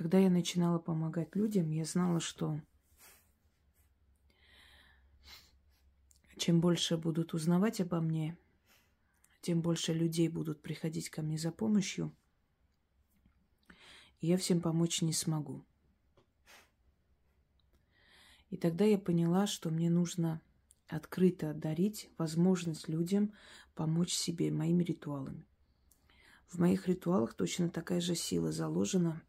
Когда я начинала помогать людям, я знала, что чем больше будут узнавать обо мне, тем больше людей будут приходить ко мне за помощью, и я всем помочь не смогу. И тогда я поняла, что мне нужно открыто дарить возможность людям помочь себе моими ритуалами. В моих ритуалах точно такая же сила заложена,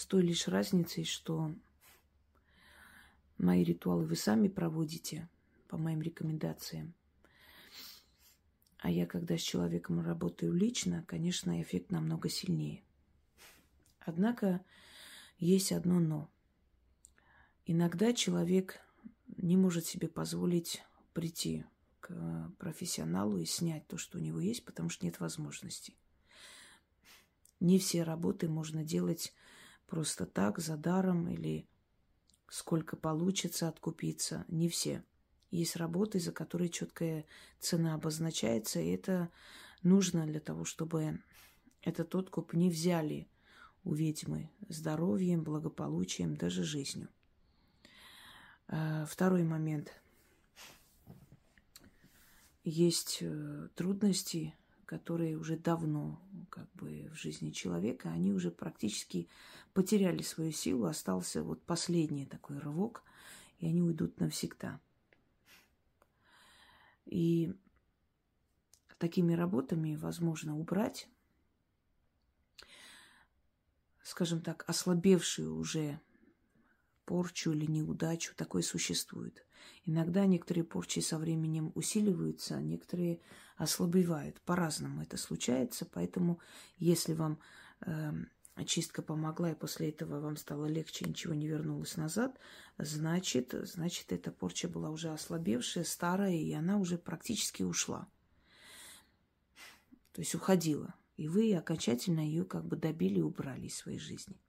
с той лишь разницей, что мои ритуалы вы сами проводите по моим рекомендациям. А я, когда с человеком работаю лично, конечно, эффект намного сильнее. Однако есть одно но. Иногда человек не может себе позволить прийти к профессионалу и снять то, что у него есть, потому что нет возможности. Не все работы можно делать просто так, за даром или сколько получится откупиться. Не все. Есть работы, за которые четкая цена обозначается, и это нужно для того, чтобы этот откуп не взяли у ведьмы здоровьем, благополучием, даже жизнью. А, второй момент. Есть э, трудности, которые уже давно как бы в жизни человека, они уже практически потеряли свою силу, остался вот последний такой рывок, и они уйдут навсегда. И такими работами возможно убрать, скажем так, ослабевшую уже порчу или неудачу. Такое существует. Иногда некоторые порчи со временем усиливаются, а некоторые ослабевают. По-разному это случается. Поэтому, если вам э, очистка помогла, и после этого вам стало легче, ничего не вернулось назад, значит, значит, эта порча была уже ослабевшая, старая, и она уже практически ушла. То есть уходила. И вы окончательно ее как бы добили и убрали из своей жизни.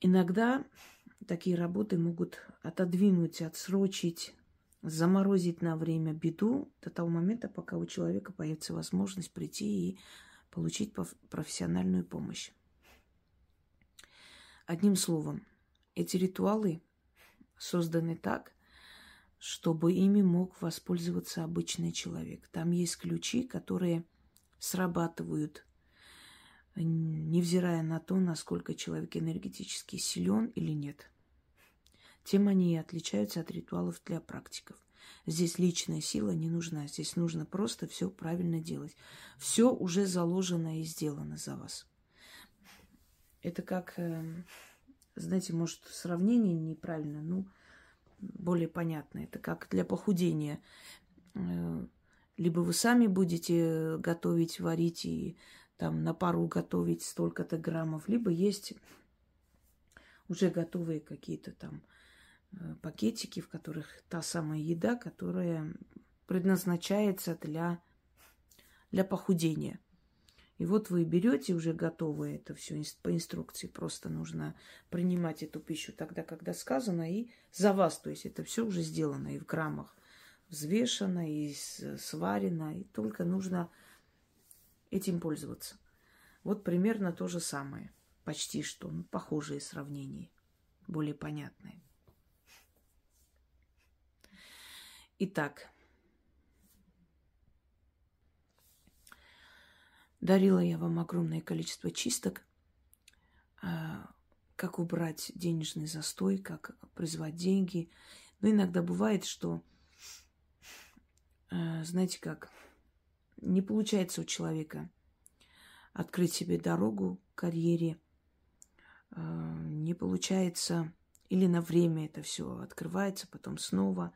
Иногда такие работы могут отодвинуть, отсрочить, заморозить на время беду до того момента, пока у человека появится возможность прийти и получить профессиональную помощь. Одним словом, эти ритуалы созданы так, чтобы ими мог воспользоваться обычный человек. Там есть ключи, которые срабатывают невзирая на то, насколько человек энергетически силен или нет. Тем они и отличаются от ритуалов для практиков. Здесь личная сила не нужна, здесь нужно просто все правильно делать. Все уже заложено и сделано за вас. Это как, эм, знаете, может, сравнение неправильно, ну, более понятно. Это как для похудения. Э, либо вы сами будете готовить, варить и там на пару готовить столько-то граммов, либо есть уже готовые какие-то там пакетики, в которых та самая еда, которая предназначается для, для похудения. И вот вы берете уже готовое это все по инструкции. Просто нужно принимать эту пищу тогда, когда сказано, и за вас. То есть это все уже сделано и в граммах взвешено, и сварено. И только нужно этим пользоваться. Вот примерно то же самое. Почти что. Ну, похожие сравнения. Более понятные. Итак, дарила я вам огромное количество чисток, а, как убрать денежный застой, как призвать деньги. Но иногда бывает, что, а, знаете как, не получается у человека открыть себе дорогу к карьере. А, не получается, или на время это все открывается, потом снова.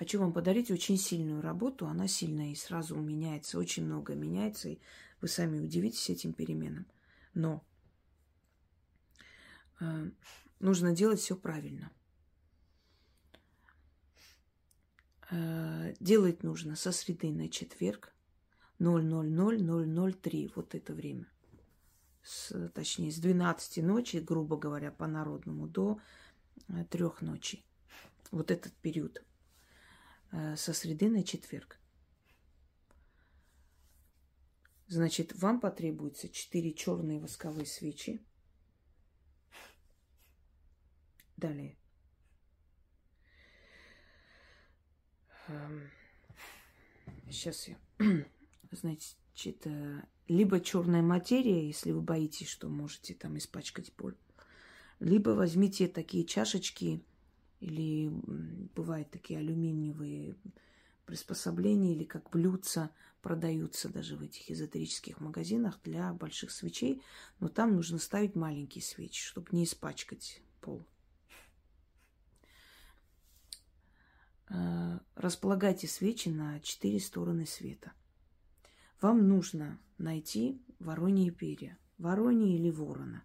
Хочу вам подарить очень сильную работу. Она сильная и сразу меняется, очень много меняется, и вы сами удивитесь этим переменам. Но э, нужно делать все правильно. Э, делать нужно со среды на четверг, 000-003, вот это время. С, точнее, с 12 ночи, грубо говоря, по-народному, до э, трех ночи. Вот этот период со среды на четверг. Значит, вам потребуется 4 черные восковые свечи. Далее. Сейчас я, значит, либо черная материя, если вы боитесь, что можете там испачкать пол, либо возьмите такие чашечки, или бывают такие алюминиевые приспособления, или как блюдца продаются даже в этих эзотерических магазинах для больших свечей, но там нужно ставить маленькие свечи, чтобы не испачкать пол. Э, располагайте свечи на четыре стороны света. Вам нужно найти воронье перья, воронье или ворона.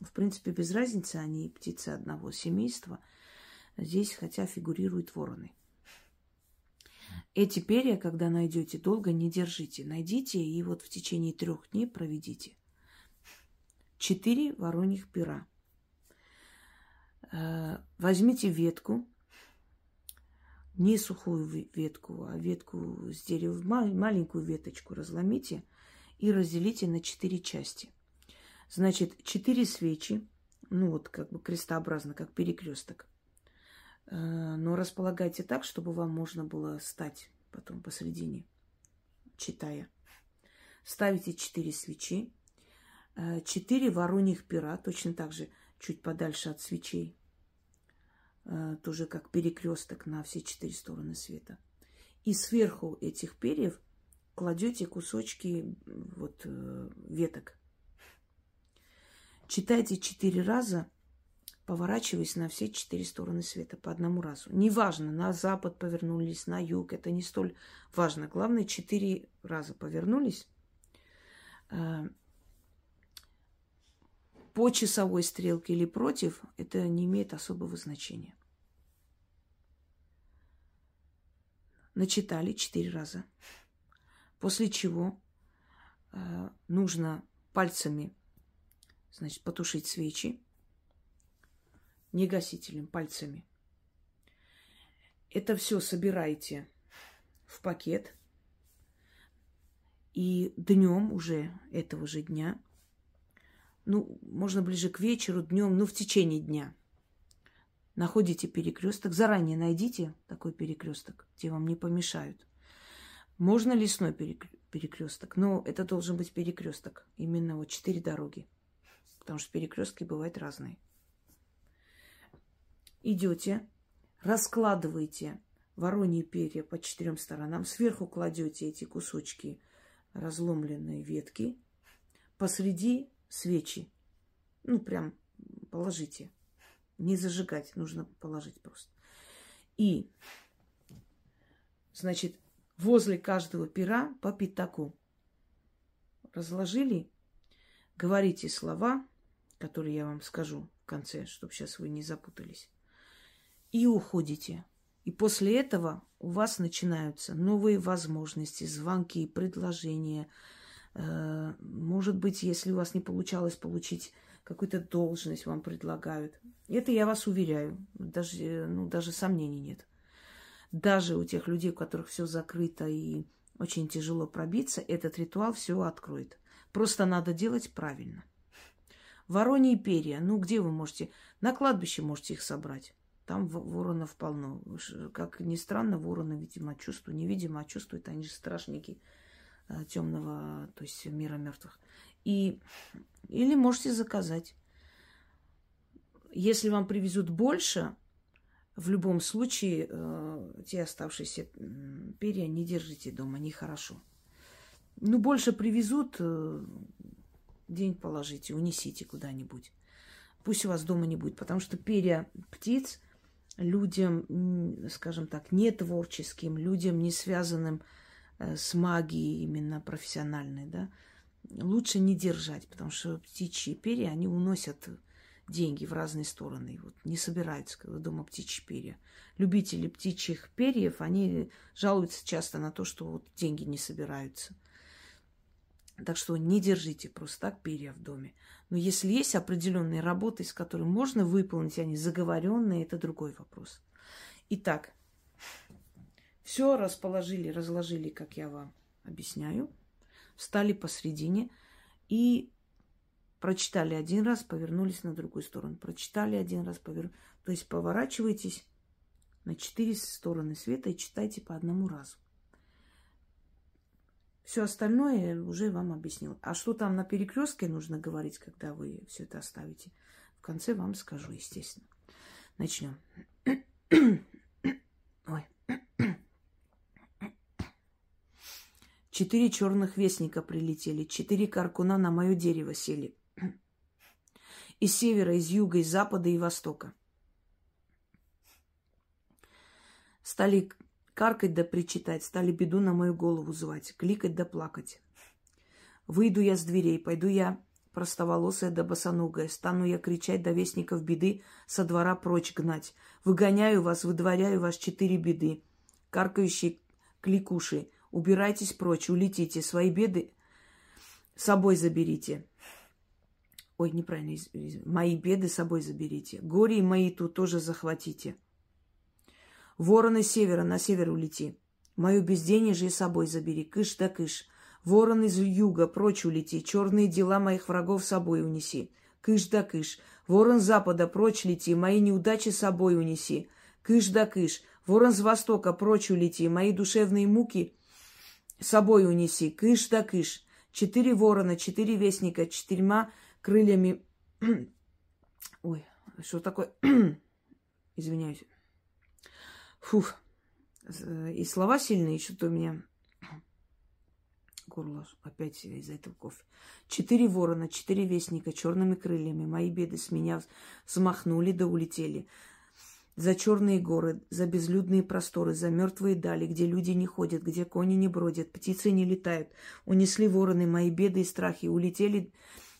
В принципе, без разницы, они птицы одного семейства. Здесь, хотя фигурируют вороны. Эти перья, когда найдете, долго не держите. Найдите и вот в течение трех дней проведите. Четыре вороньих пера. Э, возьмите ветку, не сухую ветку, а ветку с дерева, маленькую веточку разломите и разделите на четыре части. Значит, четыре свечи, ну вот как бы крестообразно, как перекресток. Э, но располагайте так, чтобы вам можно было стать потом посредине, читая. Ставите четыре свечи, э, четыре вороньих пера, точно так же чуть подальше от свечей Э, тоже как перекресток на все четыре стороны света. И сверху этих перьев кладете кусочки вот веток. Читайте четыре раза, поворачиваясь на все четыре стороны света по одному разу. Неважно, на запад повернулись, на юг, это не столь важно. Главное, четыре раза повернулись. Э, по часовой стрелке или против, это не имеет особого значения. Начитали четыре раза. После чего э, нужно пальцами, значит, потушить свечи, не гасителем, пальцами. Это все собираете в пакет. И днем уже этого же дня ну, можно ближе к вечеру, днем, ну, в течение дня. Находите перекресток, заранее найдите такой перекресток, где вам не помешают. Можно лесной перекресток, но это должен быть перекресток. Именно вот четыре дороги. Потому что перекрестки бывают разные. Идете, раскладываете вороньи перья по четырем сторонам, сверху кладете эти кусочки разломленные ветки, посреди свечи. Ну, прям положите. Не зажигать, нужно положить просто. И, значит, возле каждого пера по пятаку. Разложили, говорите слова, которые я вам скажу в конце, чтобы сейчас вы не запутались. И уходите. И после этого у вас начинаются новые возможности, звонки, предложения, Э, может быть, если у вас не получалось получить какую-то должность, вам предлагают. Это я вас уверяю. Даже, ну, даже сомнений нет. Даже у тех людей, у которых все закрыто и очень тяжело пробиться, этот ритуал все откроет. Просто надо делать правильно. Вороньи перья. Ну, где вы можете? На кладбище можете их собрать. Там воронов полно. Как ни странно, вороны, видимо, чувствуют. Невидимо, а чувствуют. Они же страшники. Э, темного, то есть мира мертвых. И, или можете заказать. Если вам привезут больше, в любом случае э, те оставшиеся перья не держите дома, нехорошо. Ну, больше привезут, э, день положите, унесите куда-нибудь. Пусть у вас дома не будет, потому что перья птиц людям, скажем так, не творческим, людям, не связанным Э, с магией именно профессиональной, да, лучше не держать, потому что птичьи перья, они уносят деньги в разные стороны. Вот не собираются дома птичьи перья. Любители птичьих перьев, они жалуются часто на то, что вот деньги не собираются. Так что не держите просто так перья в доме. Но если есть определенные работы, с которыми можно выполнить, они заговоренные, это другой вопрос. Итак, все расположили, разложили, как я вам объясняю. встали посредине и прочитали один раз, повернулись на другую сторону. Прочитали один раз, повернулись. То есть поворачивайтесь на четыре стороны света и читайте по одному разу. Все остальное уже вам объяснил. А что там на перекрестке нужно говорить, когда вы все это оставите? В конце вам скажу, естественно. Начнем. Ой. Четыре черных вестника прилетели, четыре каркуна на мое дерево сели. Из севера, из юга, из запада и востока. Стали каркать да причитать, стали беду на мою голову звать, кликать да плакать. Выйду я с дверей, пойду я простоволосая да босоногая, стану я кричать до вестников беды, со двора прочь гнать. Выгоняю вас, выдворяю вас четыре беды, каркающие кликуши, Убирайтесь прочь, улетите. Свои беды с собой заберите. Ой, неправильно, мои беды с собой заберите. Горе мои тут тоже захватите. Вороны севера, на север улети. Мою безденежье с собой забери, кыш да кыш. Ворон из юга, прочь улети, черные дела моих врагов с собой унеси. Кыш да кыш. Ворон запада, прочь лети, мои неудачи с собой унеси. Кыш да кыш. Ворон с востока, прочь улети, мои душевные муки с собой унеси, кыш да кыш. Четыре ворона, четыре вестника, четырьмя крыльями... Ой, что такое? Извиняюсь. Фух. И слова сильные, что-то у меня горло опять из-за этого кофе. Четыре ворона, четыре вестника черными крыльями. Мои беды с меня взмахнули да улетели за черные горы, за безлюдные просторы, за мертвые дали, где люди не ходят, где кони не бродят, птицы не летают. Унесли вороны мои беды и страхи, улетели,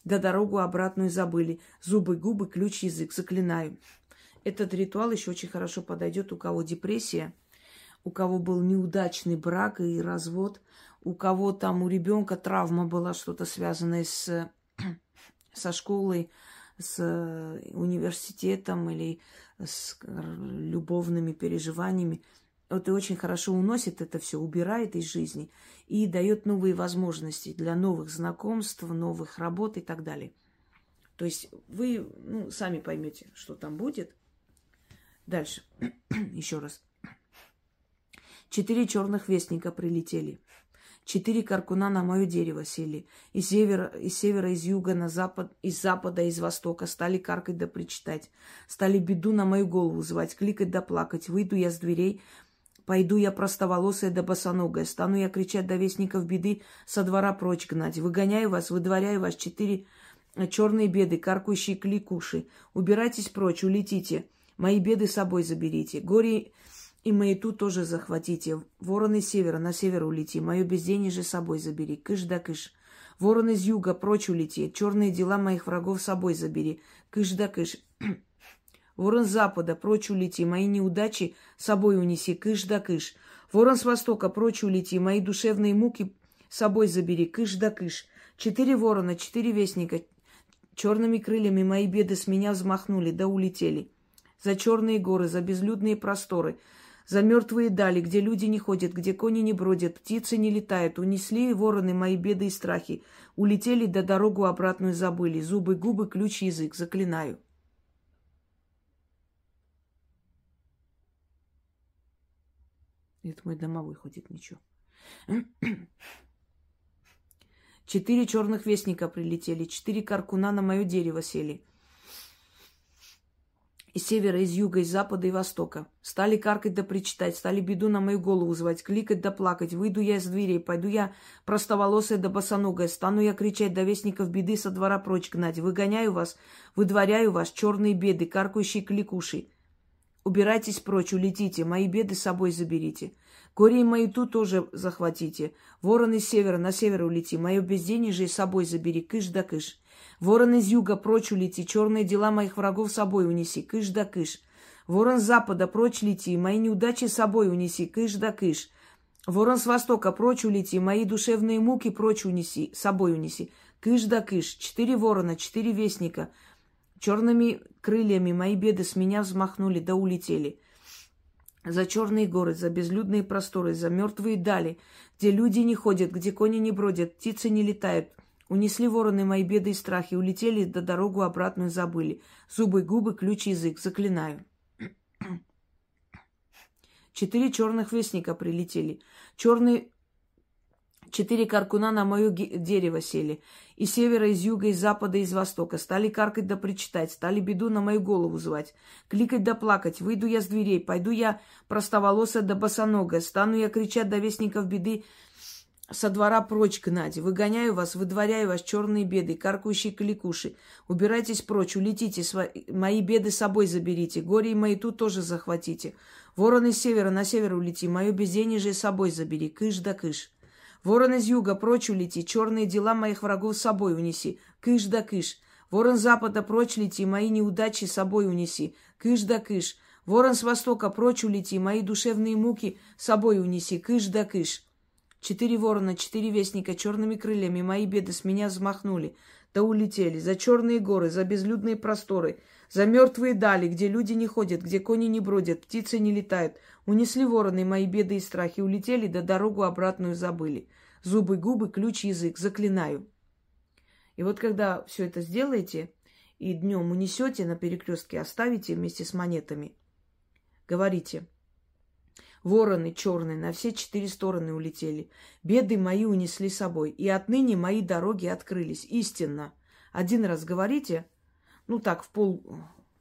да дорогу обратную забыли. Зубы, губы, ключ, язык, заклинаю. Этот ритуал еще очень хорошо подойдет, у кого депрессия, у кого был неудачный брак и развод, у кого там у ребенка травма была, что-то связанное с, со школой, с университетом или с любовными переживаниями. Вот и очень хорошо уносит это все, убирает из жизни и дает новые возможности для новых знакомств, новых работ и так далее. То есть вы ну, сами поймете, что там будет. Дальше. Еще раз. Четыре черных вестника прилетели. Четыре каркуна на мое дерево сели. Из севера, из севера, из юга, на запад, из запада, из востока стали каркать да причитать. Стали беду на мою голову звать, кликать да плакать. Выйду я с дверей, Пойду я простоволосая да босоногая, стану я кричать до вестников беды, со двора прочь гнать. Выгоняю вас, выдворяю вас четыре черные беды, каркающие кликуши. Убирайтесь прочь, улетите. Мои беды с собой заберите. Горе и маяту тоже захватите. Ворон из севера, на север улети. Мое безденежье с собой забери. Кыш да кыш. Ворон из юга, прочь улети. Черные дела моих врагов с собой забери. Кыш да кыш. Ворон с запада, прочь улети. Мои неудачи с собой унеси. Кыш да кыш. Ворон с востока, прочь улети. Мои душевные муки с собой забери. Кыш да кыш. Четыре ворона, четыре вестника. Черными крыльями мои беды с меня взмахнули, да улетели. За черные горы, за безлюдные просторы — за мертвые дали, где люди не ходят, где кони не бродят, птицы не летают. Унесли вороны мои беды и страхи. Улетели, да дорогу обратную забыли. Зубы, губы, ключ, язык. Заклинаю. Это мой домовой ходит, ничего. Четыре черных вестника прилетели, четыре каркуна на мое дерево сели из севера, из юга, из запада и востока. Стали каркать да причитать, стали беду на мою голову звать, кликать да плакать. Выйду я из дверей, пойду я простоволосая да босоногая, стану я кричать до вестников беды со двора прочь гнать. Выгоняю вас, выдворяю вас, черные беды, каркающие кликуши. Убирайтесь прочь, улетите, мои беды с собой заберите. Горе мои тут тоже захватите. Ворон из севера, на север улети, мое безденежье с собой забери, кыш да кыш. Ворон из юга, прочь улети, черные дела моих врагов с собой унеси, кыш да кыш. Ворон с запада, прочь лети, мои неудачи с собой унеси, кыш да кыш. Ворон с востока, прочь улети, мои душевные муки прочь унеси, с собой унеси. Кыш да кыш, четыре ворона, четыре вестника. Черными крыльями мои беды с меня взмахнули, да улетели. за черные горы, за безлюдные просторы, за мертвые дали, где люди не ходят, где кони не бродят, птицы не летают. Унесли вороны мои беды и страхи, улетели, до дорогу обратную забыли. Зубы, губы, ключ, язык, заклинаю. Четыре черных вестника прилетели. Черные Четыре каркуна на мое дерево сели. И севера, из юга, из запада, из востока. Стали каркать да причитать, стали беду на мою голову звать. Кликать да плакать. Выйду я с дверей, пойду я простоволосая да босоногая. Стану я кричать до вестников беды со двора прочь гнать. Выгоняю вас, выдворяю вас черные беды, каркающие кликуши. Убирайтесь прочь, улетите, сво... мои беды с собой заберите. Горе и мои тут тоже захватите. Ворон из севера на север улети, мое безденежье с собой забери. Кыш да кыш. Ворон из юга прочь улети, черные дела моих врагов с собой унеси, кыш да кыш. Ворон запада прочь лети, мои неудачи с собой унеси, кыш да кыш. Ворон с востока прочь улети, мои душевные муки с собой унеси, кыш да кыш. Четыре ворона, четыре вестника черными крыльями мои беды с меня взмахнули, да улетели за черные горы, за безлюдные просторы, за мертвые дали, где люди не ходят, где кони не бродят, птицы не летают. Унесли вороны мои беды и страхи, улетели, да дорогу обратную забыли. Зубы, губы, ключ, язык, заклинаю. И вот когда все это сделаете, и днем унесете на перекрестке, оставите вместе с монетами, говорите, Вороны черные на все четыре стороны улетели. Беды мои унесли с собой. И отныне мои дороги открылись. Истинно. Один раз говорите, ну так, в пол,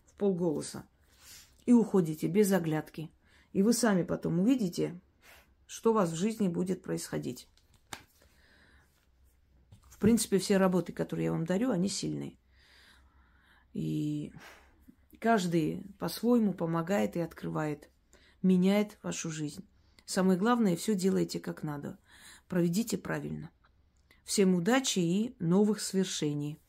в полголоса. И уходите без оглядки. И вы сами потом увидите, что у вас в жизни будет происходить. В принципе, все работы, которые я вам дарю, они сильные. И каждый по-своему помогает и открывает меняет вашу жизнь. Самое главное, все делайте как надо. Проведите правильно. Всем удачи и новых свершений.